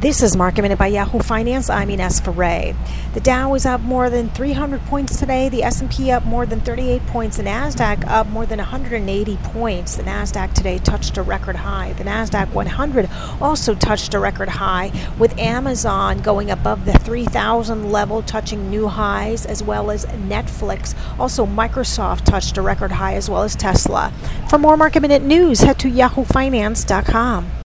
This is Market Minute by Yahoo Finance. I'm Ines Ferre. The Dow is up more than 300 points today. The S&P up more than 38 points. The Nasdaq up more than 180 points. The Nasdaq today touched a record high. The Nasdaq 100 also touched a record high, with Amazon going above the 3,000 level, touching new highs, as well as Netflix. Also, Microsoft touched a record high, as well as Tesla. For more Market Minute news, head to yahoofinance.com.